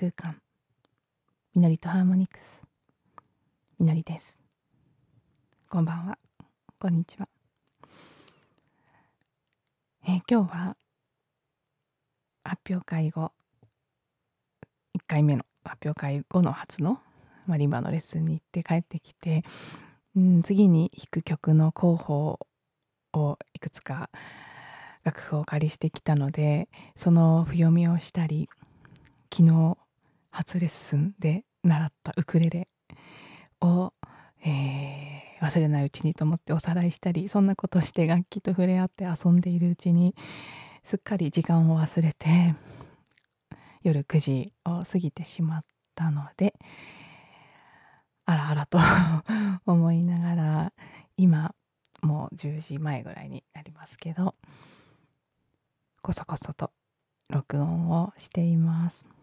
空間。みのりとハーモニクス。みのりです。こんばんは。こんにちは。えー今日は発表会後。1回目の発表会後の初のマリンバのレッスンに行って帰ってきて、うん、次に弾く曲の候補をいくつか楽譜をお借りしてきたのでその譜読みをしたり昨日初レッスンで習ったウクレレを、えー忘れないうちにと思っておさらいしたりそんなことして楽器と触れ合って遊んでいるうちにすっかり時間を忘れて夜9時を過ぎてしまったのであらあらと思いながら今もう10時前ぐらいになりますけどこそこそと録音をしています。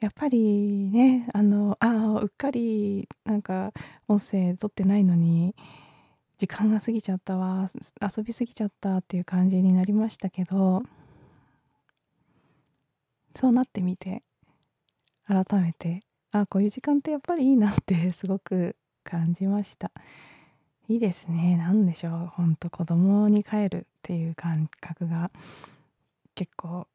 やっぱりねあのあうっかりなんか音声撮ってないのに時間が過ぎちゃったわ遊び過ぎちゃったっていう感じになりましたけどそうなってみて改めてあこういう時間ってやっぱりいいなってすごく感じました。いいですね。何でしょう。ほんと子供に帰るっていう感覚が結構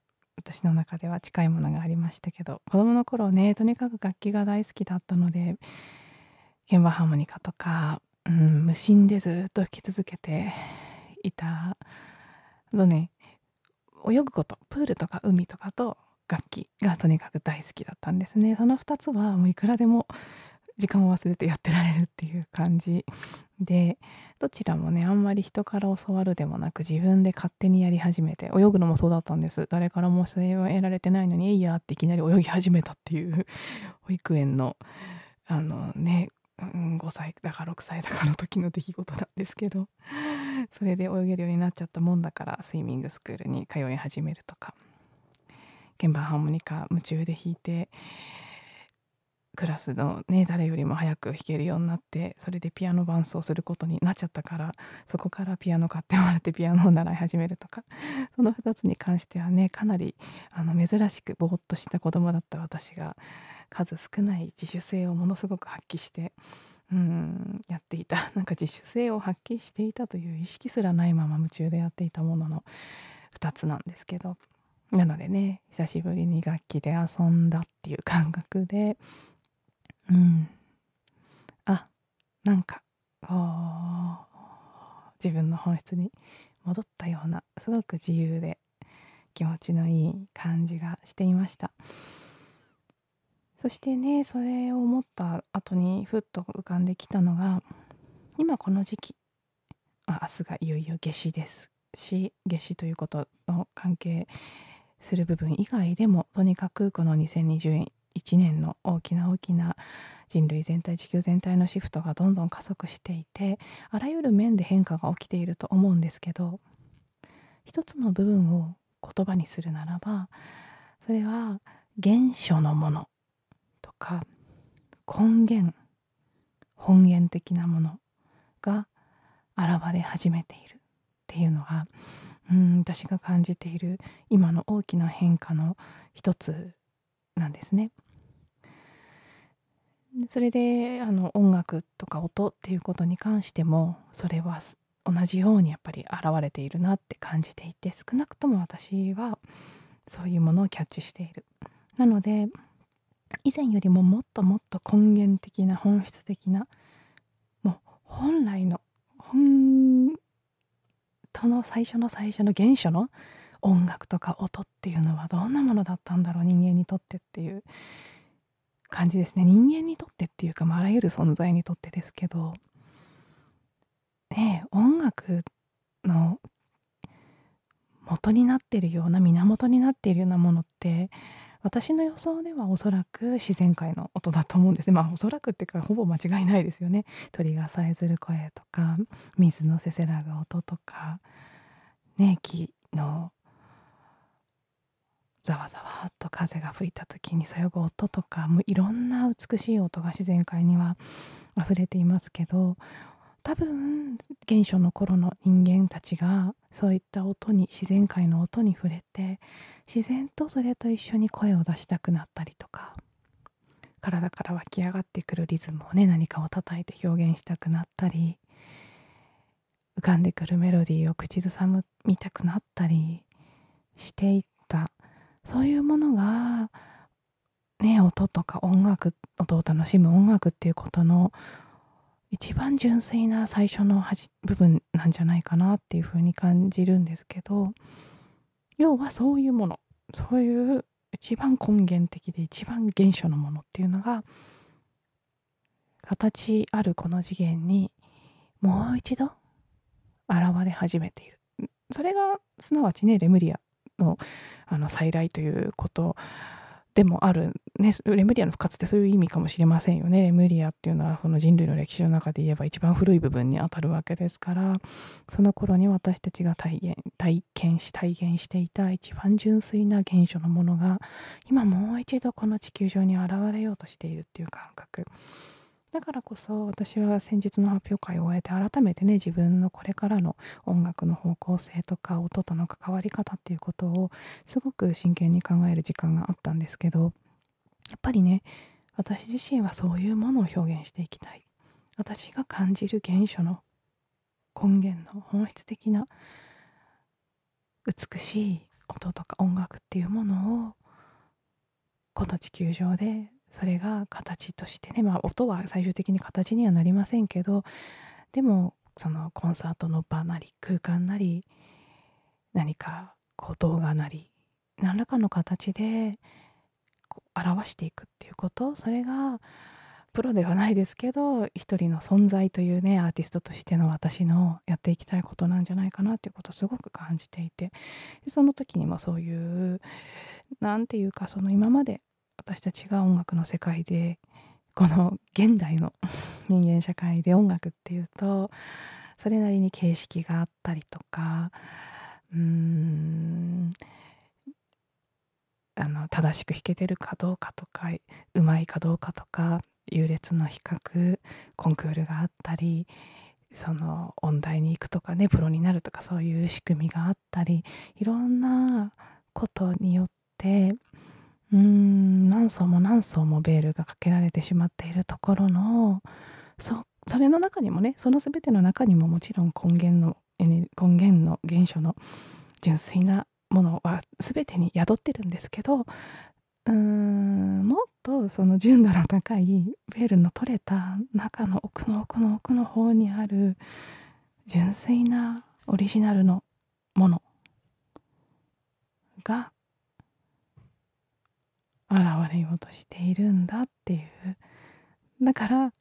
私の中では近いものがありましたけど子供の頃ねとにかく楽器が大好きだったので鍵盤ハーモニカとか、うん、無心でずっと弾き続けていたのね泳ぐことプールとか海とかと楽器がとにかく大好きだったんですね。その2つはもういくらでも時間を忘れてやってられるっていう感じでどちらもねあんまり人から教わるでもなく自分で勝手にやり始めて泳ぐのもそうだったんです。誰からも教えは得られてないのに「えいや」っていきなり泳ぎ始めたっていう保育園のあのね5歳だか6歳だかの時の出来事なんですけどそれで泳げるようになっちゃったもんだからスイミングスクールに通い始めるとか鍵盤ハーモニカ夢中で弾いてクラスのね誰よりも早く弾けるようになってそれでピアノ伴奏することになっちゃったからそこからピアノ買ってもらってピアノを習い始めるとか その2つに関してはねかなりあの珍しくぼーっとした子供だった私が数少ない自主性をものすごく発揮してうんやっていた。なんか自主性を発揮していたという意識すらないまま夢中でやっていたものの2つなんですけど。なのでね久しぶりに楽器で遊んだっていう感覚でうん。あなんか自分の本質に戻ったようなすごく自由で気持ちのいい感じがしていました。そしてねそれを思った後にふっと浮かんできたのが今この時期あ明日がいよいよ夏至ですし夏至ということの関係する部分以外でもとにかくこの2020 1年の大きな大きな人類全体地球全体のシフトがどんどん加速していてあらゆる面で変化が起きていると思うんですけど一つの部分を言葉にするならばそれは原初のものとか根源本源的なものが現れ始めているっていうのがうん私が感じている今の大きな変化の一つなんですね。それであの音楽とか音っていうことに関してもそれは同じようにやっぱり現れているなって感じていて少なくとも私はそういうものをキャッチしている。なので以前よりももっともっと根源的な本質的なもう本来の本当の最初の最初の原初の音楽とか音っていうのはどんなものだったんだろう人間にとってっていう感じですね。人間にとってっていうか、まあ、あらゆる存在にとってですけどね音楽の元になってるような源になっているようなものって私の予想ではおそらく自然界の音だと思うんですね。まあおそらくっていうかほぼ間違いないですよね。鳥がさえずる声とか水のせせらぐ音とかね木のざわざわっと風が吹いた時にそよぐ音とかもういろんな美しい音が自然界には溢れていますけど多分原初の頃の人間たちがそういった音に自然界の音に触れて自然とそれと一緒に声を出したくなったりとか体から湧き上がってくるリズムをね何かを叩いて表現したくなったり浮かんでくるメロディーを口ずさみたくなったりしていったそういうものがね音とか音楽音を楽しむ音楽っていうことの一番純粋な最初の部分なんじゃないかなっていうふうに感じるんですけど要はそういうものそういう一番根源的で一番原初のものっていうのが形あるこの次元にもう一度現れ始めている。それがすなわちねレムリアのあの再来ということでもある、ね、レムリアの復活ってそういう意味かもしれませんよね。レムリアっていうのはその人類の歴史の中で言えば一番古い部分にあたるわけですからその頃に私たちが体体験し体現していた一番純粋な現象のものが今もう一度この地球上に現れようとしているっていう感覚。だからこそ私は先日の発表会を終えて改めてね自分のこれからの音楽の方向性とか音との関わり方っていうことをすごく真剣に考える時間があったんですけどやっぱりね私自身はそういうものを表現していきたい。私が感じる現象の根源の本質的な美しい音とか音楽っていうものをこの地球上でそれが形としてねまあ音は最終的に形にはなりませんけどでもそのコンサートの場なり空間なり何かこう動画なり何らかの形で表していくっていうことそれがプロではないですけど一人の存在というねアーティストとしての私のやっていきたいことなんじゃないかなっていうことをすごく感じていてその時にもそういう何て言うかその今まで私たちが音楽の世界でこの現代の 人間社会で音楽っていうとそれなりに形式があったりとかうーんあの正しく弾けてるかどうかとかうまいかどうかとか優劣の比較コンクールがあったりその音大に行くとかねプロになるとかそういう仕組みがあったりいろんなことによってうーん何層も何層もベールがかけられてしまっているところのそそれの中にもねその全ての中にももちろん根源の根源の原初の純粋なものは全てに宿ってるんですけどうーんもっとその純度の高いベールの取れた中の奥の奥の奥の方にある純粋なオリジナルのものが現れようとしているんだっていう。だから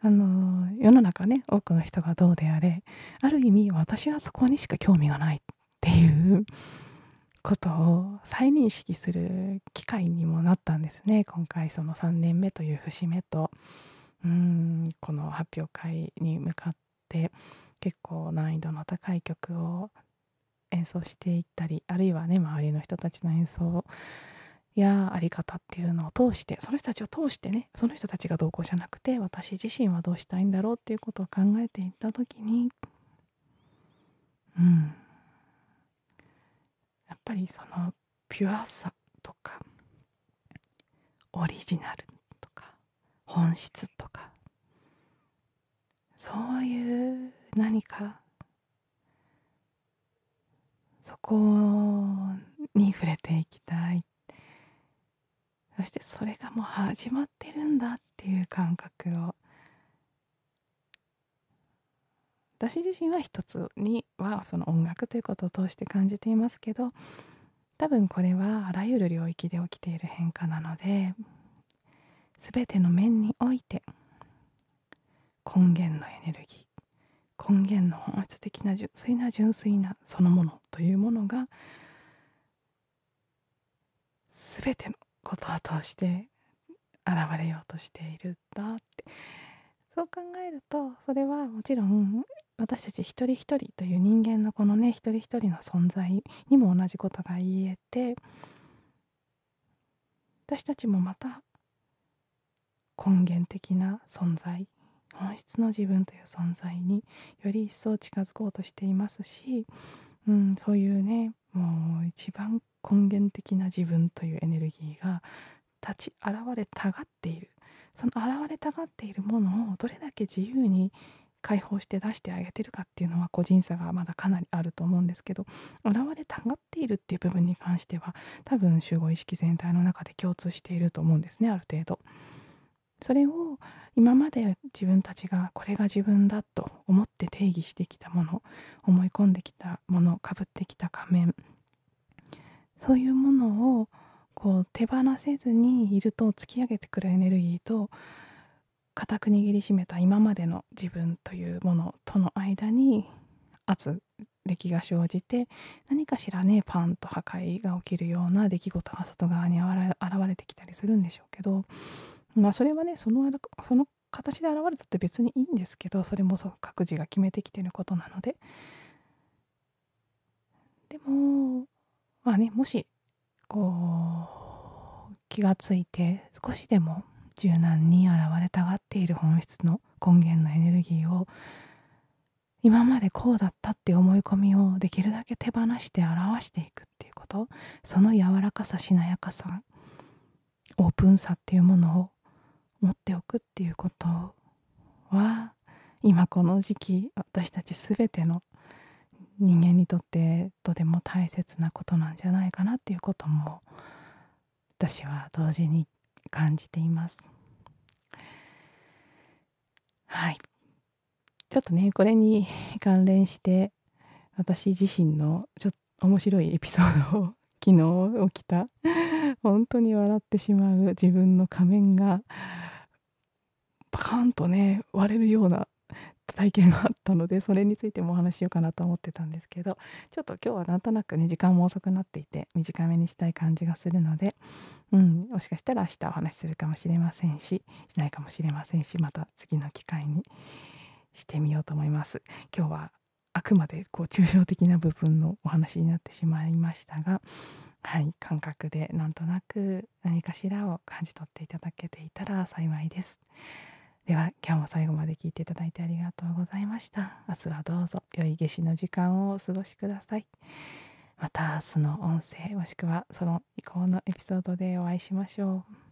あの世の中ね多くの人がどうであれある意味私はそこにしか興味がないっていうことを再認識する機会にもなったんですね。今回その3年目という節目と。うんこの発表会に向かって結構難易度の高い曲を演奏していったりあるいはね周りの人たちの演奏をやあり方っていうのを通してその人たちを通してねその人たちがどうこうじゃなくて私自身はどうしたいんだろうっていうことを考えていった時にうん。やっぱりそのピュアさとかオリジナルとか本質とかそういう何かそこに触れていきたいそしてそれがもう始まってるんだっていう感覚を。私自身は一つにはその音楽ということを通して感じていますけど多分これはあらゆる領域で起きている変化なので全ての面において根源のエネルギー根源の本質的な純粋な純粋なそのものというものが全てのことを通して現れようとしているんだって。そう考えるとそれはもちろん私たち一人一人という人間のこのね一人一人の存在にも同じことが言えて私たちもまた根源的な存在本質の自分という存在により一層近づこうとしていますし、うん、そういうねもう一番根源的な自分というエネルギーが立ち現れたがっているその現れたがっているものをどれだけ自由に解放して出してあげてるかっていうのは個人差がまだかなりあると思うんですけど現れたがっているっていう部分に関しては多分集合意識全体の中で共通していると思うんですねある程度。それを今まで自分たちがこれが自分だと思って定義してきたもの思い込んできたものかぶってきた仮面そういうものをこう手放せずにいると突き上げてくるエネルギーと固く握りしめた今までの自分というものとの間に圧力が生じて何かしらねパンと破壊が起きるような出来事が外側に現れてきたりするんでしょうけどまあそれはねそのその形で現れたって別にいいんですけどそれもそう各自が決めてきてることなので。でもまあねもしこう気がついて少しでも柔軟に現れたがっている本質の根源のエネルギーを今までこうだったって思い込みをできるだけ手放して表していくっていうことその柔らかさしなやかさオープンさっていうものを持っておくっていうことは今この時期私たち全ての人間にとってとても大切なことなんじゃないかなっていうことも私は同時に感じています。はい。ちょっとね、これに関連して私自身のちょっと面白いエピソードを昨日起きた本当に笑ってしまう自分の仮面がパカーンとね割れるような体験があったのでそれについてもお話しようかなと思ってたんですけどちょっと今日はなんとなくね時間も遅くなっていて短めにしたい感じがするので、うん、もしかしたら明日お話しするかもしれませんししないかもしれませんしまた次の機会にしてみようと思います。今日はあくまでこう抽象的な部分のお話になってしまいましたがはい感覚でなんとなく何かしらを感じ取っていただけていたら幸いです。では今日も最後まで聞いていただいてありがとうございました。明日はどうぞ良い夏至の時間をお過ごしください。また明日の音声もしくはその以降のエピソードでお会いしましょう。